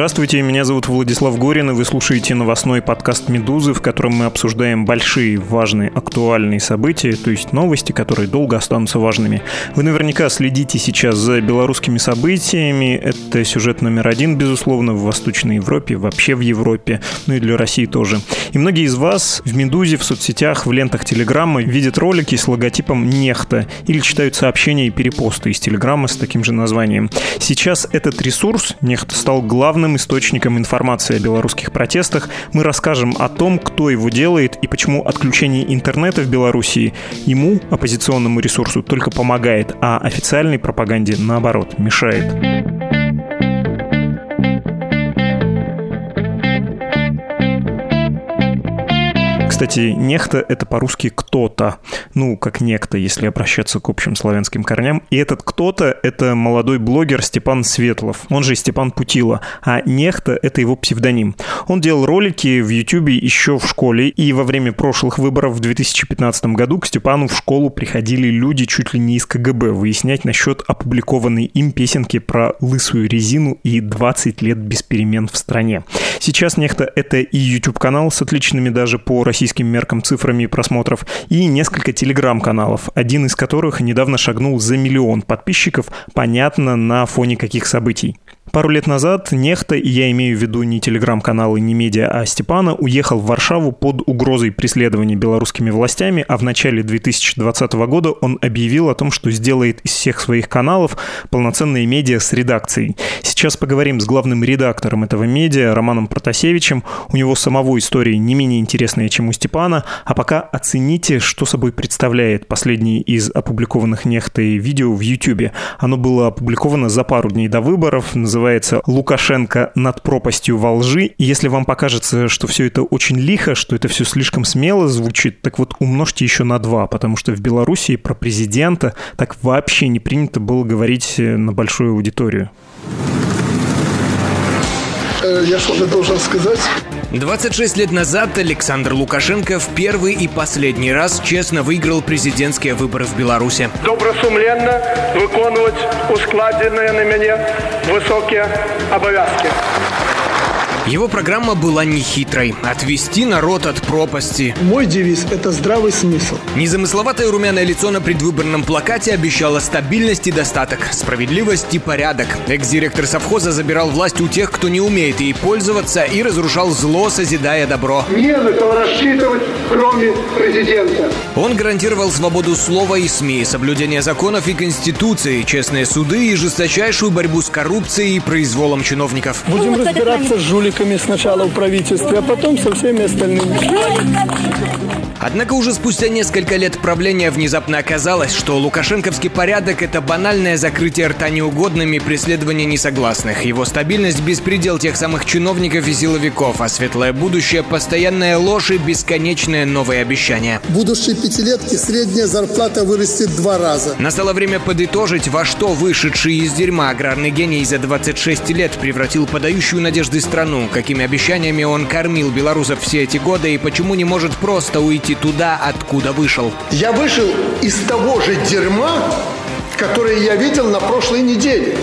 Здравствуйте, меня зовут Владислав Горин, и вы слушаете новостной подкаст «Медузы», в котором мы обсуждаем большие, важные, актуальные события, то есть новости, которые долго останутся важными. Вы наверняка следите сейчас за белорусскими событиями. Это сюжет номер один, безусловно, в Восточной Европе, вообще в Европе, ну и для России тоже. И многие из вас в «Медузе», в соцсетях, в лентах Телеграма видят ролики с логотипом «Нехта» или читают сообщения и перепосты из Телеграма с таким же названием. Сейчас этот ресурс, «Нехта», стал главным источником информации о белорусских протестах. Мы расскажем о том, кто его делает и почему отключение интернета в Белоруссии ему, оппозиционному ресурсу, только помогает, а официальной пропаганде, наоборот, мешает. Кстати, нехта — это по-русски «кто-то». Ну, как некто, если обращаться к общим славянским корням. И этот «кто-то» — это молодой блогер Степан Светлов, он же Степан Путила. А нехта — это его псевдоним. Он делал ролики в Ютубе еще в школе, и во время прошлых выборов в 2015 году к Степану в школу приходили люди чуть ли не из КГБ выяснять насчет опубликованной им песенки про лысую резину и 20 лет без перемен в стране. Сейчас нехта — это и YouTube-канал с отличными даже по российским российским меркам цифрами просмотров, и несколько телеграм-каналов, один из которых недавно шагнул за миллион подписчиков, понятно, на фоне каких событий. Пару лет назад Нехта, и я имею в виду не телеграм-каналы, не медиа, а Степана, уехал в Варшаву под угрозой преследования белорусскими властями, а в начале 2020 года он объявил о том, что сделает из всех своих каналов полноценные медиа с редакцией. Сейчас поговорим с главным редактором этого медиа, Романом Протасевичем. У него самого история не менее интересная, чем у Степана, а пока оцените, что собой представляет последний из опубликованных Нехтой видео в YouTube. Оно было опубликовано за пару дней до выборов, называется называется «Лукашенко над пропастью во лжи». Если вам покажется, что все это очень лихо, что это все слишком смело звучит, так вот умножьте еще на два, потому что в Беларуси про президента так вообще не принято было говорить на большую аудиторию. Э, я что-то должен сказать. 26 лет назад Александр Лукашенко в первый и последний раз честно выиграл президентские выборы в Беларуси. Добросумленно выполнять ускладенные на меня высокие обовязки. Его программа была нехитрой – отвести народ от пропасти. Мой девиз – это здравый смысл. Незамысловатое румяное лицо на предвыборном плакате обещало стабильность и достаток, справедливость и порядок. Экс-директор совхоза забирал власть у тех, кто не умеет ей пользоваться, и разрушал зло, созидая добро. Не на кого рассчитывать, кроме президента. Он гарантировал свободу слова и СМИ, соблюдение законов и конституции, честные суды и жесточайшую борьбу с коррупцией и произволом чиновников. Будем разбираться с жуликами чиновниками сначала в правительстве, а потом со всеми остальными. Однако уже спустя несколько лет правления внезапно оказалось, что лукашенковский порядок – это банальное закрытие рта неугодными, преследование несогласных, его стабильность – беспредел тех самых чиновников и силовиков, а светлое будущее – постоянная ложь и бесконечные новые обещания. В будущей пятилетке средняя зарплата вырастет два раза. Настало время подытожить, во что вышедший из дерьма аграрный гений за 26 лет превратил подающую надежды страну, какими обещаниями он кормил белорусов все эти годы и почему не может просто уйти идти туда, откуда вышел. Я вышел из того же дерьма, которое я видел на прошлой неделе.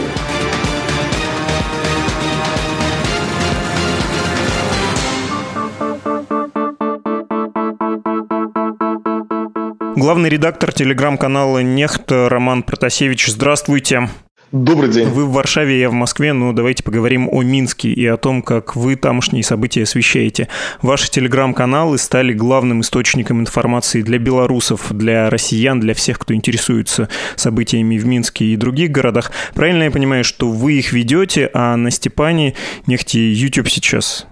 Главный редактор телеграм-канала «Нехт» Роман Протасевич. Здравствуйте. Добрый день. Вы в Варшаве, я в Москве, но давайте поговорим о Минске и о том, как вы тамошние события освещаете. Ваши телеграм-каналы стали главным источником информации для белорусов, для россиян, для всех, кто интересуется событиями в Минске и других городах. Правильно я понимаю, что вы их ведете, а на Степане нефти YouTube сейчас?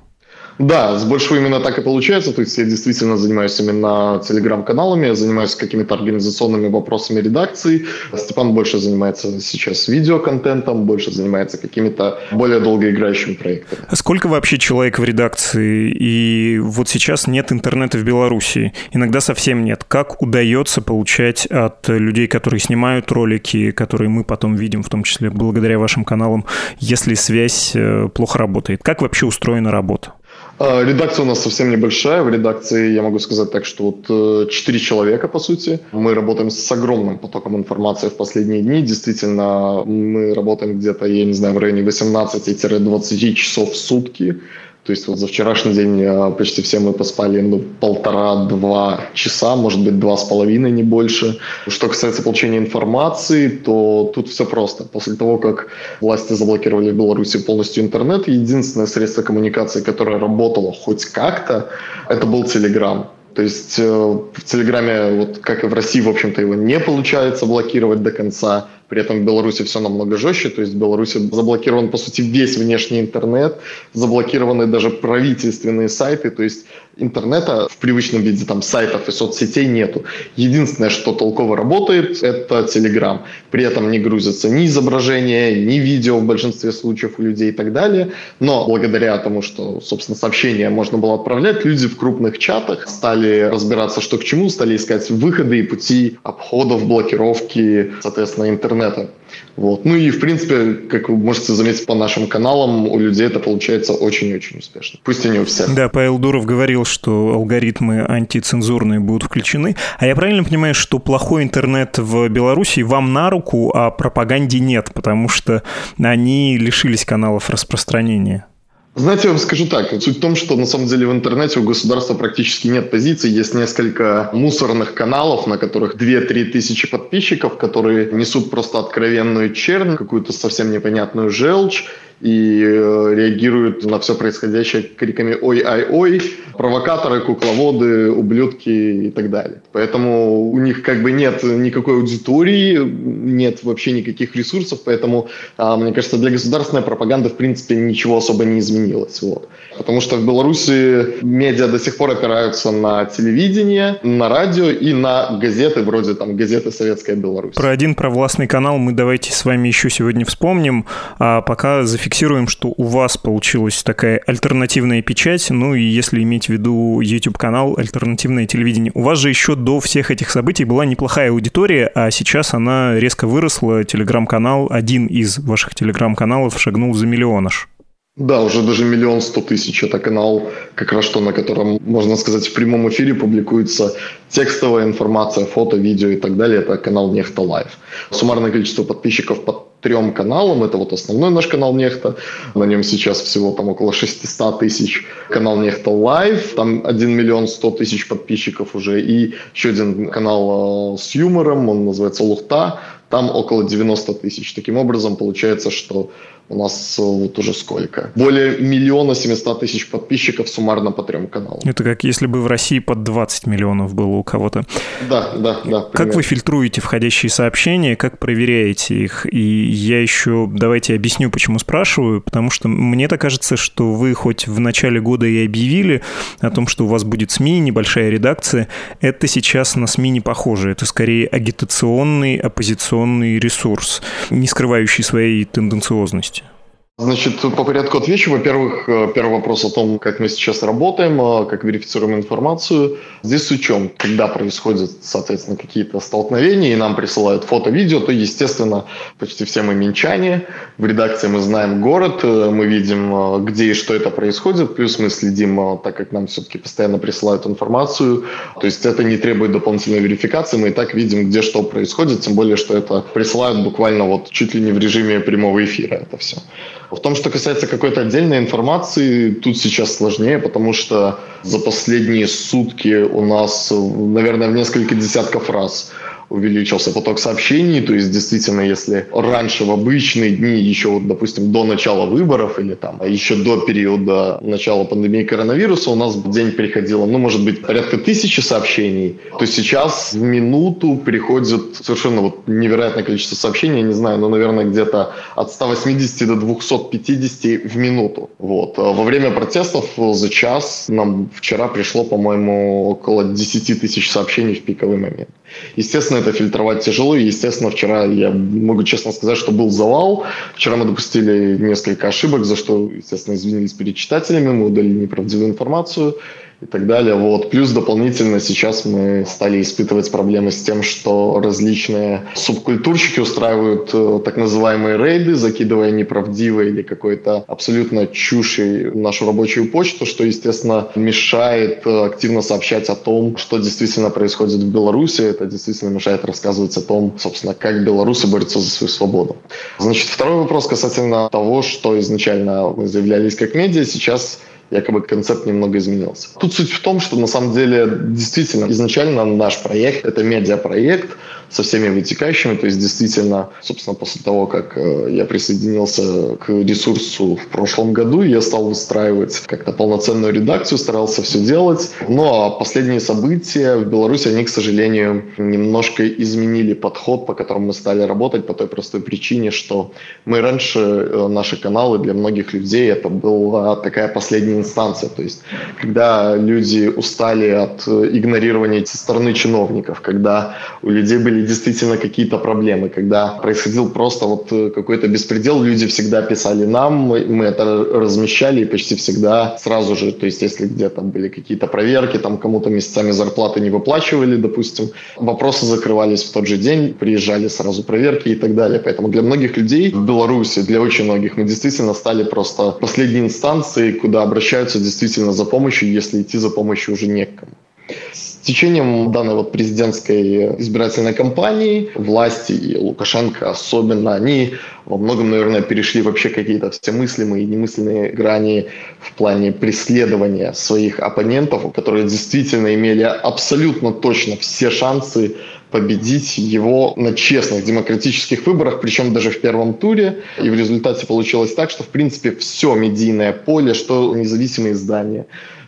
Да, с большего именно так и получается. То есть я действительно занимаюсь именно телеграм-каналами, я занимаюсь какими-то организационными вопросами редакции. Степан больше занимается сейчас видеоконтентом, больше занимается какими-то более долгоиграющими проектами. Сколько вообще человек в редакции? И вот сейчас нет интернета в Беларуси. Иногда совсем нет. Как удается получать от людей, которые снимают ролики, которые мы потом видим, в том числе благодаря вашим каналам, если связь э, плохо работает? Как вообще устроена работа? А, редакция у нас совсем небольшая. В редакции, я могу сказать так, что вот 4 э, человека, по сути. Мы работаем с огромным потоком информации в последние дни. Действительно, мы работаем где-то, я не знаю, в районе 18-20 часов в сутки. То есть вот за вчерашний день э, почти все мы поспали ну, полтора-два часа, может быть, два с половиной, не больше. Что касается получения информации, то тут все просто. После того, как власти заблокировали в Беларуси полностью интернет, единственное средство коммуникации, которое работало хоть как-то, это был Телеграм. То есть э, в Телеграме, вот как и в России, в общем-то, его не получается блокировать до конца. При этом в Беларуси все намного жестче, то есть в Беларуси заблокирован, по сути, весь внешний интернет, заблокированы даже правительственные сайты, то есть интернета в привычном виде, там, сайтов и соцсетей нету. Единственное, что толково работает, это Telegram. При этом не грузятся ни изображения, ни видео в большинстве случаев у людей и так далее. Но благодаря тому, что, собственно, сообщения можно было отправлять, люди в крупных чатах стали разбираться, что к чему, стали искать выходы и пути обходов, блокировки, соответственно, интернета. Вот. Ну и, в принципе, как вы можете заметить по нашим каналам, у людей это получается очень-очень успешно. Пусть и не у всех. Да, Павел Дуров говорил, что алгоритмы антицензурные будут включены. А я правильно понимаю, что плохой интернет в Беларуси вам на руку, а пропаганде нет, потому что они лишились каналов распространения? Знаете, я вам скажу так. Суть в том, что на самом деле в интернете у государства практически нет позиций. Есть несколько мусорных каналов, на которых 2-3 тысячи подписчиков, которые несут просто откровенную чернь, какую-то совсем непонятную желчь и э, реагируют на все происходящее криками «Ой-ай-ой», провокаторы, кукловоды, ублюдки и так далее. Поэтому у них как бы нет никакой аудитории, нет вообще никаких ресурсов, поэтому, а, мне кажется, для государственной пропаганды, в принципе, ничего особо не изменилось. Вот. Потому что в Беларуси медиа до сих пор опираются на телевидение, на радио и на газеты, вроде там газеты «Советская Беларусь». Про один провластный канал мы давайте с вами еще сегодня вспомним, а пока зафиксируем, что у вас получилась такая альтернативная печать, ну и если иметь в виду YouTube-канал «Альтернативное телевидение». У вас же еще до всех этих событий была неплохая аудитория, а сейчас она резко выросла, телеграм-канал, один из ваших телеграм-каналов шагнул за миллионаж. Да, уже даже миллион сто тысяч. Это канал, как раз что, на котором, можно сказать, в прямом эфире публикуется текстовая информация, фото, видео и так далее. Это канал Нехта Live. Суммарное количество подписчиков по трем каналам. Это вот основной наш канал Нехта. На нем сейчас всего там около 600 тысяч. Канал Нехта Live. Там 1 миллион 100 тысяч подписчиков уже. И еще один канал э, с юмором. Он называется Лухта. Там около 90 тысяч. Таким образом, получается, что у нас э, вот уже сколько? Более миллиона 700 тысяч подписчиков суммарно по трем каналам. Это как если бы в России под 20 миллионов было у кого-то. Да, да, да. Примерно. Как вы фильтруете входящие сообщения, как проверяете их? И я еще, давайте объясню, почему спрашиваю, потому что мне так кажется, что вы хоть в начале года и объявили о том, что у вас будет СМИ, небольшая редакция, это сейчас на СМИ не похоже. Это скорее агитационный, оппозиционный ресурс, не скрывающий своей тенденциозности. Значит, по порядку отвечу. Во-первых, э, первый вопрос о том, как мы сейчас работаем, э, как верифицируем информацию. Здесь с учем, когда происходят, соответственно, какие-то столкновения, и нам присылают фото, видео, то, естественно, почти все мы минчане. В редакции мы знаем город, э, мы видим, где и что это происходит, плюс мы следим, так как нам все-таки постоянно присылают информацию. То есть это не требует дополнительной верификации, мы и так видим, где что происходит, тем более, что это присылают буквально вот чуть ли не в режиме прямого эфира это все. В том, что касается какой-то отдельной информации, тут сейчас сложнее, потому что за последние сутки у нас, наверное, в несколько десятков раз увеличился поток сообщений. То есть, действительно, если раньше в обычные дни, еще, вот, допустим, до начала выборов или там еще до периода начала пандемии коронавируса у нас в день приходило, ну, может быть, порядка тысячи сообщений, то сейчас в минуту приходит совершенно вот невероятное количество сообщений, я не знаю, ну, наверное, где-то от 180 до 250 в минуту. Вот. Во время протестов за час нам вчера пришло, по-моему, около 10 тысяч сообщений в пиковый момент. Естественно, это фильтровать тяжело. Естественно, вчера я могу честно сказать, что был завал. Вчера мы допустили несколько ошибок, за что, естественно, извинились перед читателями, мы удалили неправдивую информацию. И так далее. Вот. Плюс дополнительно сейчас мы стали испытывать проблемы с тем, что различные субкультурщики устраивают э, так называемые рейды, закидывая неправдивые или какой-то абсолютно чушей нашу рабочую почту, что, естественно, мешает э, активно сообщать о том, что действительно происходит в Беларуси. Это действительно мешает рассказывать о том, собственно, как белорусы борются за свою свободу. Значит, второй вопрос касательно того, что изначально мы заявлялись как медиа, сейчас якобы концепт немного изменился. Тут суть в том, что на самом деле действительно изначально наш проект — это медиапроект, со всеми вытекающими. То есть действительно, собственно, после того, как э, я присоединился к ресурсу в прошлом году, я стал выстраивать как-то полноценную редакцию, старался все делать. Но последние события в Беларуси, они, к сожалению, немножко изменили подход, по которому мы стали работать, по той простой причине, что мы раньше, э, наши каналы для многих людей, это была такая последняя инстанция. То есть, когда люди устали от э, игнорирования со стороны чиновников, когда у людей были были действительно какие-то проблемы, когда происходил просто вот э, какой-то беспредел, люди всегда писали нам, мы, это размещали и почти всегда сразу же, то есть если где-то были какие-то проверки, там кому-то месяцами зарплаты не выплачивали, допустим, вопросы закрывались в тот же день, приезжали сразу проверки и так далее. Поэтому для многих людей в Беларуси, для очень многих, мы действительно стали просто последней инстанцией, куда обращаются действительно за помощью, если идти за помощью уже некому течением данной вот президентской избирательной кампании власти и Лукашенко особенно, они во многом, наверное, перешли вообще какие-то все мыслимые и немысленные грани в плане преследования своих оппонентов, которые действительно имели абсолютно точно все шансы победить его на честных демократических выборах, причем даже в первом туре. И в результате получилось так, что, в принципе, все медийное поле, что независимые издания,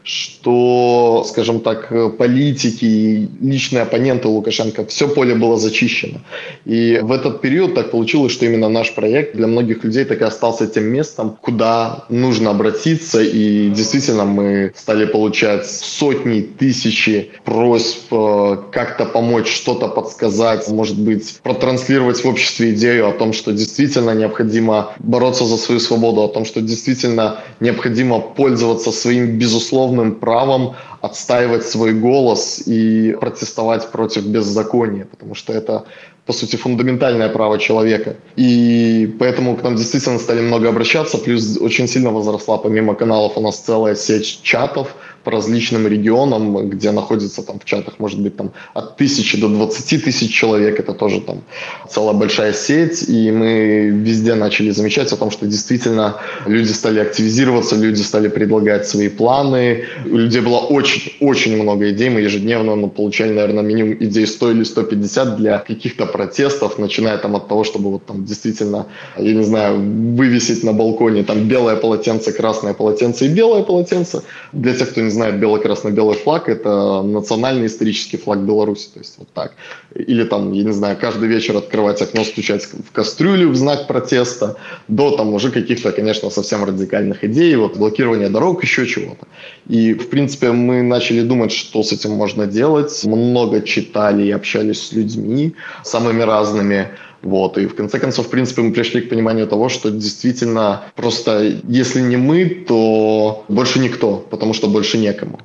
что, скажем так, политики и личные оппоненты Лукашенко, все поле было зачищено. И в этот период так получилось, что именно наш проект для многих людей так и остался тем местом, куда нужно обратиться. И действительно мы стали получать сотни, тысячи просьб э, как-то помочь, что-то подсказать, может быть, протранслировать в обществе идею о том, что действительно необходимо бороться за свою свободу, о том, что действительно необходимо пользоваться своим безусловным безусловным правом отстаивать свой голос и протестовать против беззакония, потому что это по сути, фундаментальное право человека. И поэтому к нам действительно стали много обращаться, плюс очень сильно возросла, помимо каналов, у нас целая сеть чатов, по различным регионам, где находится там в чатах, может быть, там от тысячи до 20 тысяч человек, это тоже там целая большая сеть, и мы везде начали замечать о том, что действительно люди стали активизироваться, люди стали предлагать свои планы, у людей было очень-очень много идей, мы ежедневно ну, получали, наверное, минимум идей 100 или 150 для каких-то протестов, начиная там от того, чтобы вот там действительно, я не знаю, вывесить на балконе там белое полотенце, красное полотенце и белое полотенце. Для тех, кто не знает, бело-красно-белый флаг – это национальный исторический флаг Беларуси, то есть вот так. Или там, я не знаю, каждый вечер открывать окно, стучать в кастрюлю в знак протеста, до там уже каких-то, конечно, совсем радикальных идей, вот блокирование дорог, еще чего-то. И, в принципе, мы начали думать, что с этим можно делать. Много читали и общались с людьми самыми разными. Вот. И в конце концов, в принципе, мы пришли к пониманию того, что действительно просто если не мы, то больше никто, потому что больше некому.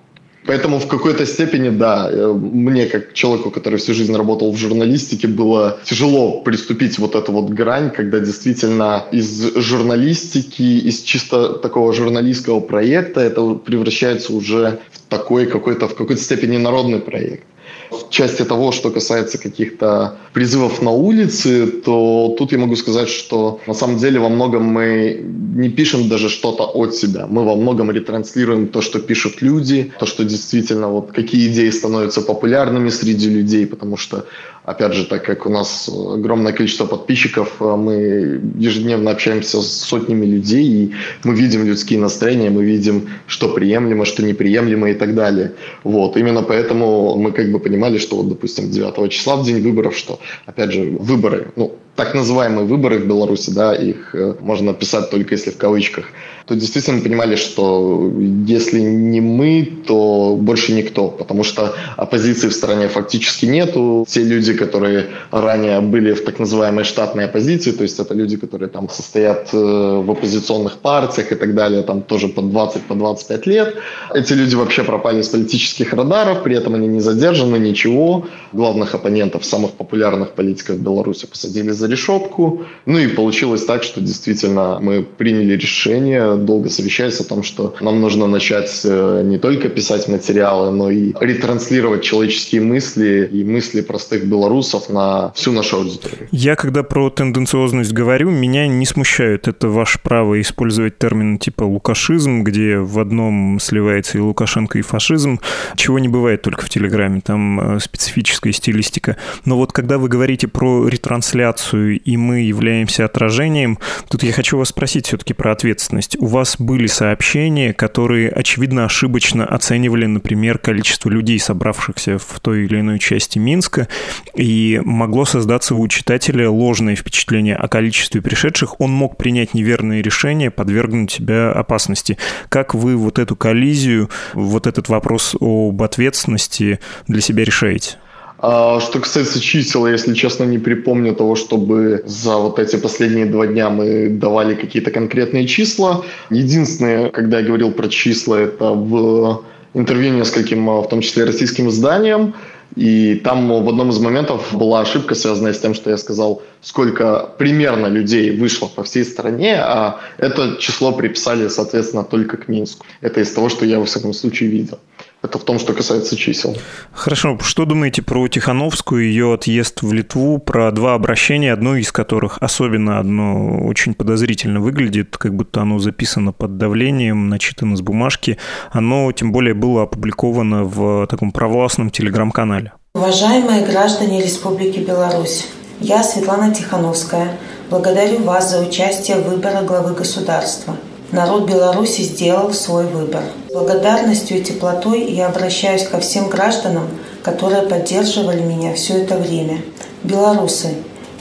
Поэтому в какой-то степени, да, э, мне как человеку, который всю жизнь работал в журналистике, было тяжело приступить вот эту вот грань, когда действительно из журналистики, из чисто такого журналистского проекта это превращается уже в такой какой-то, в какой-то степени народный проект. В части того, что касается каких-то призывов на улице, то тут я могу сказать, что на самом деле во многом мы не пишем даже что-то от себя. Мы во многом ретранслируем то, что пишут люди, то, что действительно вот какие идеи становятся популярными среди людей, потому что Опять же, так как у нас огромное количество подписчиков, э, мы ежедневно общаемся с сотнями людей, и мы видим людские настроения, мы видим, что приемлемо, что неприемлемо и так далее. Вот. Именно поэтому мы как бы понимали, что вот, допустим, 9 числа в день выборов, что, опять же, выборы, ну, так называемые выборы в Беларуси, да, их э, можно писать только если в кавычках, то действительно понимали, что если не мы, то больше никто, потому что оппозиции в стране фактически нету. Те люди, которые ранее были в так называемой штатной оппозиции, то есть это люди, которые там состоят э, в оппозиционных партиях и так далее, там тоже по 20, по 25 лет. Эти люди вообще пропали с политических радаров, при этом они не задержаны, ничего. Главных оппонентов, самых популярных политиков Беларуси посадили за решетку. Ну и получилось так, что действительно мы приняли решение, долго совещаясь о том, что нам нужно начать э, не только писать материалы, но и ретранслировать человеческие мысли и мысли простых белорусов на всю нашу аудиторию. Я, когда про тенденциозность говорю, меня не смущает это ваше право использовать термин типа лукашизм, где в одном сливается и Лукашенко, и фашизм, чего не бывает только в Телеграме, там э, специфическая стилистика. Но вот когда вы говорите про ретрансляцию, и мы являемся отражением, тут я хочу вас спросить все-таки про ответственность. У вас были сообщения, которые, очевидно, ошибочно оценивали, например, количество людей, собравшихся в той или иной части Минска, и могло создаться у читателя ложное впечатление о количестве пришедших. Он мог принять неверные решения, подвергнуть себя опасности. Как вы вот эту коллизию, вот этот вопрос об ответственности для себя решаете? А, что касается чисел, если честно, не припомню того, чтобы за вот эти последние два дня мы давали какие-то конкретные числа. Единственное, когда я говорил про числа, это в интервью нескольким, а, в том числе российским изданиям, и там в одном из моментов была ошибка, связанная с тем, что я сказал, сколько примерно людей вышло по всей стране, а это число приписали, соответственно, только к Минску. Это из того, что я, во всяком случае, видел. Это в том, что касается чисел. Хорошо. Что думаете про Тихановскую, ее отъезд в Литву, про два обращения, одно из которых, особенно одно, очень подозрительно выглядит, как будто оно записано под давлением, начитано с бумажки. Оно, тем более, было опубликовано в таком провластном телеграм-канале. Уважаемые граждане Республики Беларусь, я, Светлана Тихановская, благодарю вас за участие в выборе главы государства – Народ Беларуси сделал свой выбор. С благодарностью и теплотой я обращаюсь ко всем гражданам, которые поддерживали меня все это время. Белорусы,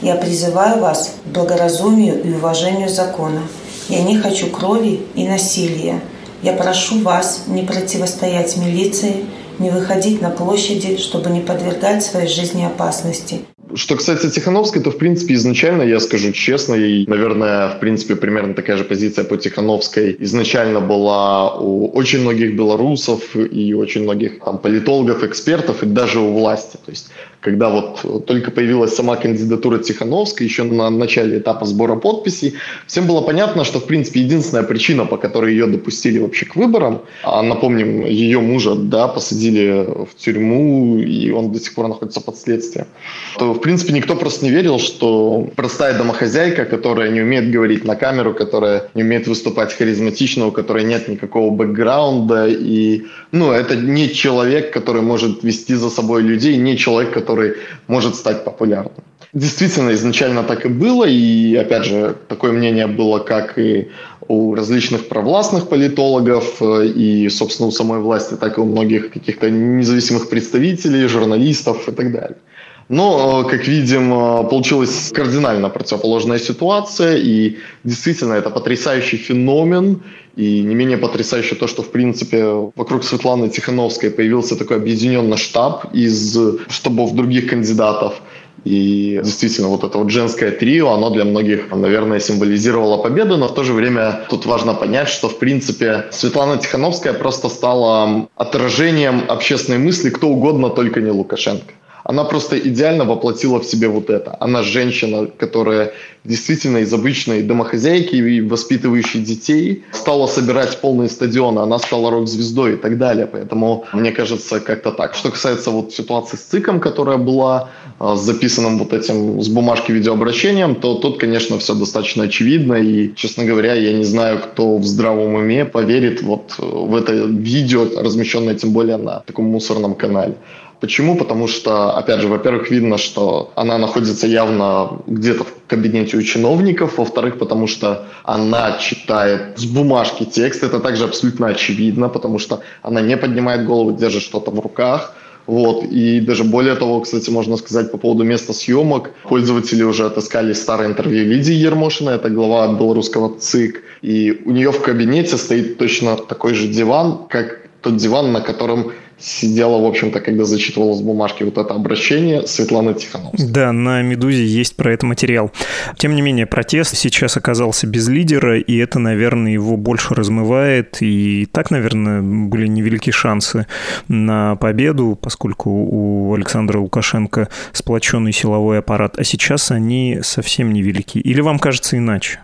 я призываю вас к благоразумию и уважению закона. Я не хочу крови и насилия. Я прошу вас не противостоять милиции, не выходить на площади, чтобы не подвергать своей жизни опасности. Что касается Тихановской, то, в принципе, изначально, я скажу честно, и, наверное, в принципе, примерно такая же позиция по Тихановской изначально была у очень многих белорусов и очень многих там, политологов, экспертов, и даже у власти. То есть когда вот только появилась сама кандидатура Тихановской, еще на начале этапа сбора подписей, всем было понятно, что, в принципе, единственная причина, по которой ее допустили вообще к выборам, а напомним, ее мужа, да, посадили в тюрьму, и он до сих пор находится под следствием, то, в принципе, никто просто не верил, что простая домохозяйка, которая не умеет говорить на камеру, которая не умеет выступать харизматично, у которой нет никакого бэкграунда, и, ну, это не человек, который может вести за собой людей, не человек, который который может стать популярным. Действительно, изначально так и было, и, опять же, такое мнение было как и у различных провластных политологов, э, и, собственно, у самой власти, так и у многих каких-то независимых представителей, журналистов и так далее. Но, э, как видим, э, получилась кардинально противоположная ситуация, и действительно это потрясающий феномен, и не менее потрясающе то, что, в принципе, вокруг Светланы Тихановской появился такой объединенный штаб из штабов других кандидатов. И действительно, вот это вот женское трио, оно для многих, наверное, символизировало победу, но в то же время тут важно понять, что, в принципе, Светлана Тихановская просто стала отражением общественной мысли кто угодно, только не Лукашенко она просто идеально воплотила в себе вот это. Она женщина, которая действительно из обычной домохозяйки и воспитывающей детей стала собирать полные стадионы, она стала рок-звездой и так далее. Поэтому мне кажется как-то так. Что касается вот ситуации с ЦИКом, которая была а, с записанным вот этим с бумажки видеообращением, то тут, конечно, все достаточно очевидно. И, честно говоря, я не знаю, кто в здравом уме поверит вот в это видео, размещенное тем более на таком мусорном канале. Почему? Потому что, опять же, во-первых, видно, что она находится явно где-то в кабинете у чиновников, во-вторых, потому что она читает с бумажки текст, это также абсолютно очевидно, потому что она не поднимает голову, держит что-то в руках, Вот. И даже более того, кстати, можно сказать по поводу места съемок. Пользователи уже отыскали старое интервью Лидии Ермошиной, это глава белорусского ЦИК. И у нее в кабинете стоит точно такой же диван, как тот диван, на котором сидела, в общем-то, когда зачитывала с бумажки вот это обращение Светланы Тихановской. Да, на «Медузе» есть про это материал. Тем не менее, протест сейчас оказался без лидера, и это, наверное, его больше размывает. И так, наверное, были невелики шансы на победу, поскольку у Александра Лукашенко сплоченный силовой аппарат, а сейчас они совсем невелики. Или вам кажется иначе?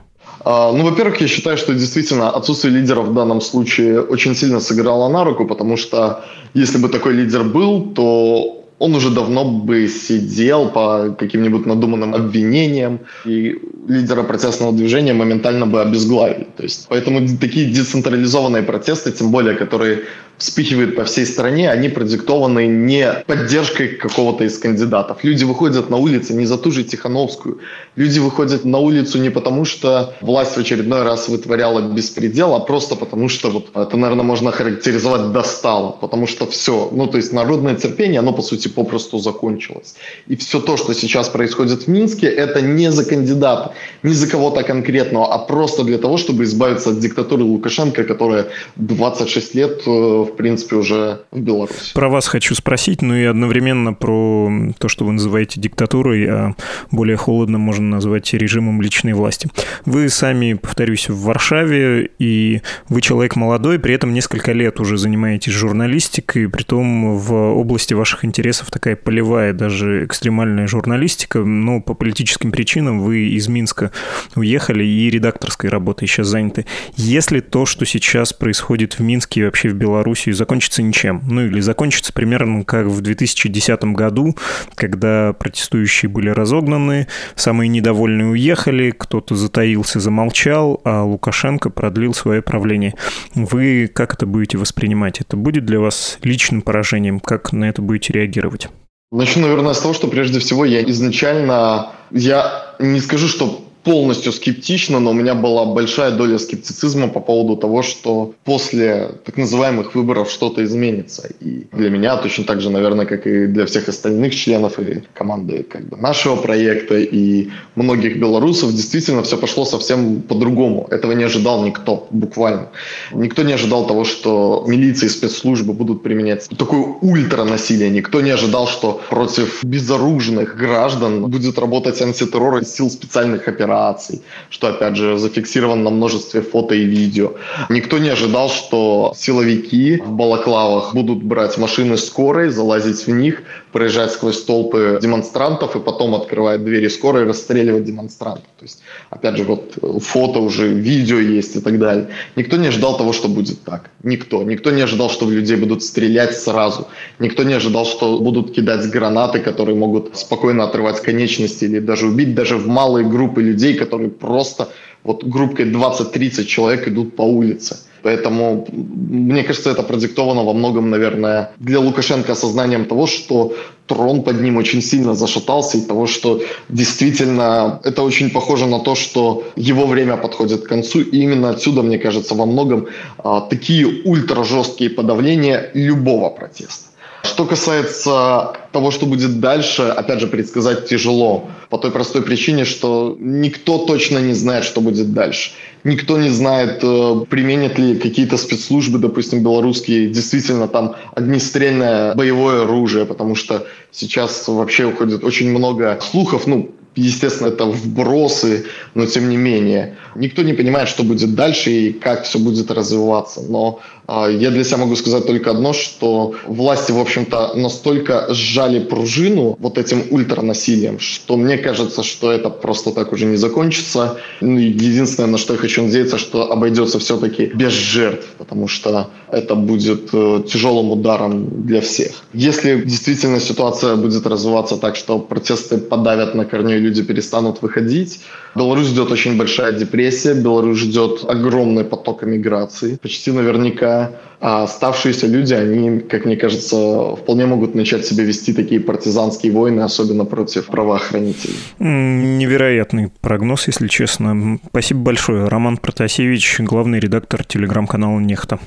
А, ну, во-первых, я считаю, что действительно отсутствие лидера в данном случае очень сильно сыграло на руку, потому что если бы такой лидер был, то он уже давно бы сидел по каким-нибудь надуманным обвинениям, и лидера протестного движения моментально бы обезглавили. То есть, поэтому такие децентрализованные протесты, тем более, которые вспыхивают по всей стране, они продиктованы не поддержкой какого-то из кандидатов. Люди выходят на улицы не за ту же Тихановскую. Люди выходят на улицу не потому, что власть в очередной раз вытворяла беспредел, а просто потому, что вот это, наверное, можно характеризовать достало. Потому что все, ну то есть народное терпение, оно по сути попросту закончилось. И все то, что сейчас происходит в Минске, это не за кандидата, не за кого-то конкретного, а просто для того, чтобы избавиться от диктатуры Лукашенко, которая 26 лет э, в принципе, уже в Беларуси. Про вас хочу спросить, ну и одновременно про то, что вы называете диктатурой, а более холодно можно назвать режимом личной власти. Вы сами, повторюсь, в Варшаве, и вы человек молодой, при этом несколько лет уже занимаетесь журналистикой, при том в области ваших интересов такая полевая, даже экстремальная журналистика, но по политическим причинам вы из Минска уехали и редакторской работой сейчас заняты. Если то, что сейчас происходит в Минске и вообще в Беларуси, Белоруссии закончится ничем. Ну или закончится примерно как в 2010 году, когда протестующие были разогнаны, самые недовольные уехали, кто-то затаился, замолчал, а Лукашенко продлил свое правление. Вы как это будете воспринимать? Это будет для вас личным поражением? Как на это будете реагировать? Начну, наверное, с того, что прежде всего я изначально, я не скажу, что полностью скептично, но у меня была большая доля скептицизма по поводу того, что после так называемых выборов что-то изменится. И для меня точно так же, наверное, как и для всех остальных членов и команды как бы, нашего проекта и многих белорусов, действительно все пошло совсем по-другому. Этого не ожидал никто, буквально. Никто не ожидал того, что милиция и спецслужбы будут применять такое ультранасилие. Никто не ожидал, что против безоружных граждан будет работать антитеррор сил специальных операций операций, что, опять же, зафиксировано на множестве фото и видео. Никто не ожидал, что силовики в балаклавах будут брать машины скорой, залазить в них, проезжать сквозь толпы демонстрантов и потом открывать двери скорой и расстреливать демонстрантов. То есть, опять же, вот фото уже, видео есть и так далее. Никто не ожидал того, что будет так. Никто. Никто не ожидал, что в людей будут стрелять сразу. Никто не ожидал, что будут кидать гранаты, которые могут спокойно отрывать конечности или даже убить даже в малые группы людей, которые просто вот группкой 20-30 человек идут по улице. Поэтому, мне кажется, это продиктовано во многом, наверное, для Лукашенко осознанием того, что трон под ним очень сильно зашатался, и того, что действительно это очень похоже на то, что его время подходит к концу. И именно отсюда, мне кажется, во многом а, такие ультра жесткие подавления любого протеста. Что касается того, что будет дальше, опять же, предсказать тяжело. По той простой причине, что никто точно не знает, что будет дальше. Никто не знает, э, применят ли какие-то спецслужбы, допустим, белорусские, действительно там огнестрельное боевое оружие, потому что сейчас вообще уходит очень много слухов, ну, естественно, это вбросы, но тем не менее. Никто не понимает, что будет дальше и как все будет развиваться. Но я для себя могу сказать только одно, что власти, в общем-то, настолько сжали пружину вот этим ультранасилием, что мне кажется, что это просто так уже не закончится. Ну, единственное, на что я хочу надеяться, что обойдется все-таки без жертв, потому что это будет э, тяжелым ударом для всех. Если действительно ситуация будет развиваться так, что протесты подавят на корню люди перестанут выходить. Беларусь ждет очень большая депрессия, Беларусь ждет огромный поток эмиграции, почти наверняка. А оставшиеся люди, они, как мне кажется, вполне могут начать себя вести такие партизанские войны, особенно против правоохранителей. Невероятный прогноз, если честно. Спасибо большое. Роман Протасевич, главный редактор телеграм-канала «Нехта».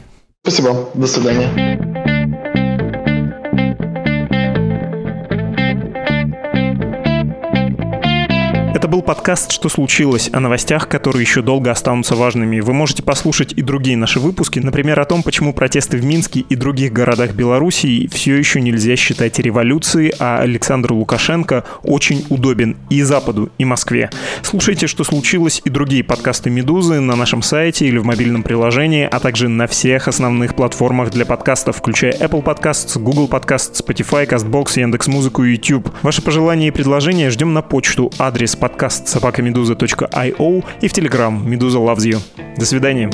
Спасибо. До свидания. Был подкаст «Что случилось?» о новостях, которые еще долго останутся важными. Вы можете послушать и другие наши выпуски, например, о том, почему протесты в Минске и других городах Белоруссии все еще нельзя считать революцией, а Александр Лукашенко очень удобен и Западу, и Москве. Слушайте «Что случилось?» и другие подкасты «Медузы» на нашем сайте или в мобильном приложении, а также на всех основных платформах для подкастов, включая Apple Podcasts, Google Podcasts, Spotify, CastBox, Яндекс.Музыку и YouTube. Ваши пожелания и предложения ждем на почту, адрес подкаст собакамедуза.io и в Telegram «Медуза loves you». До свидания.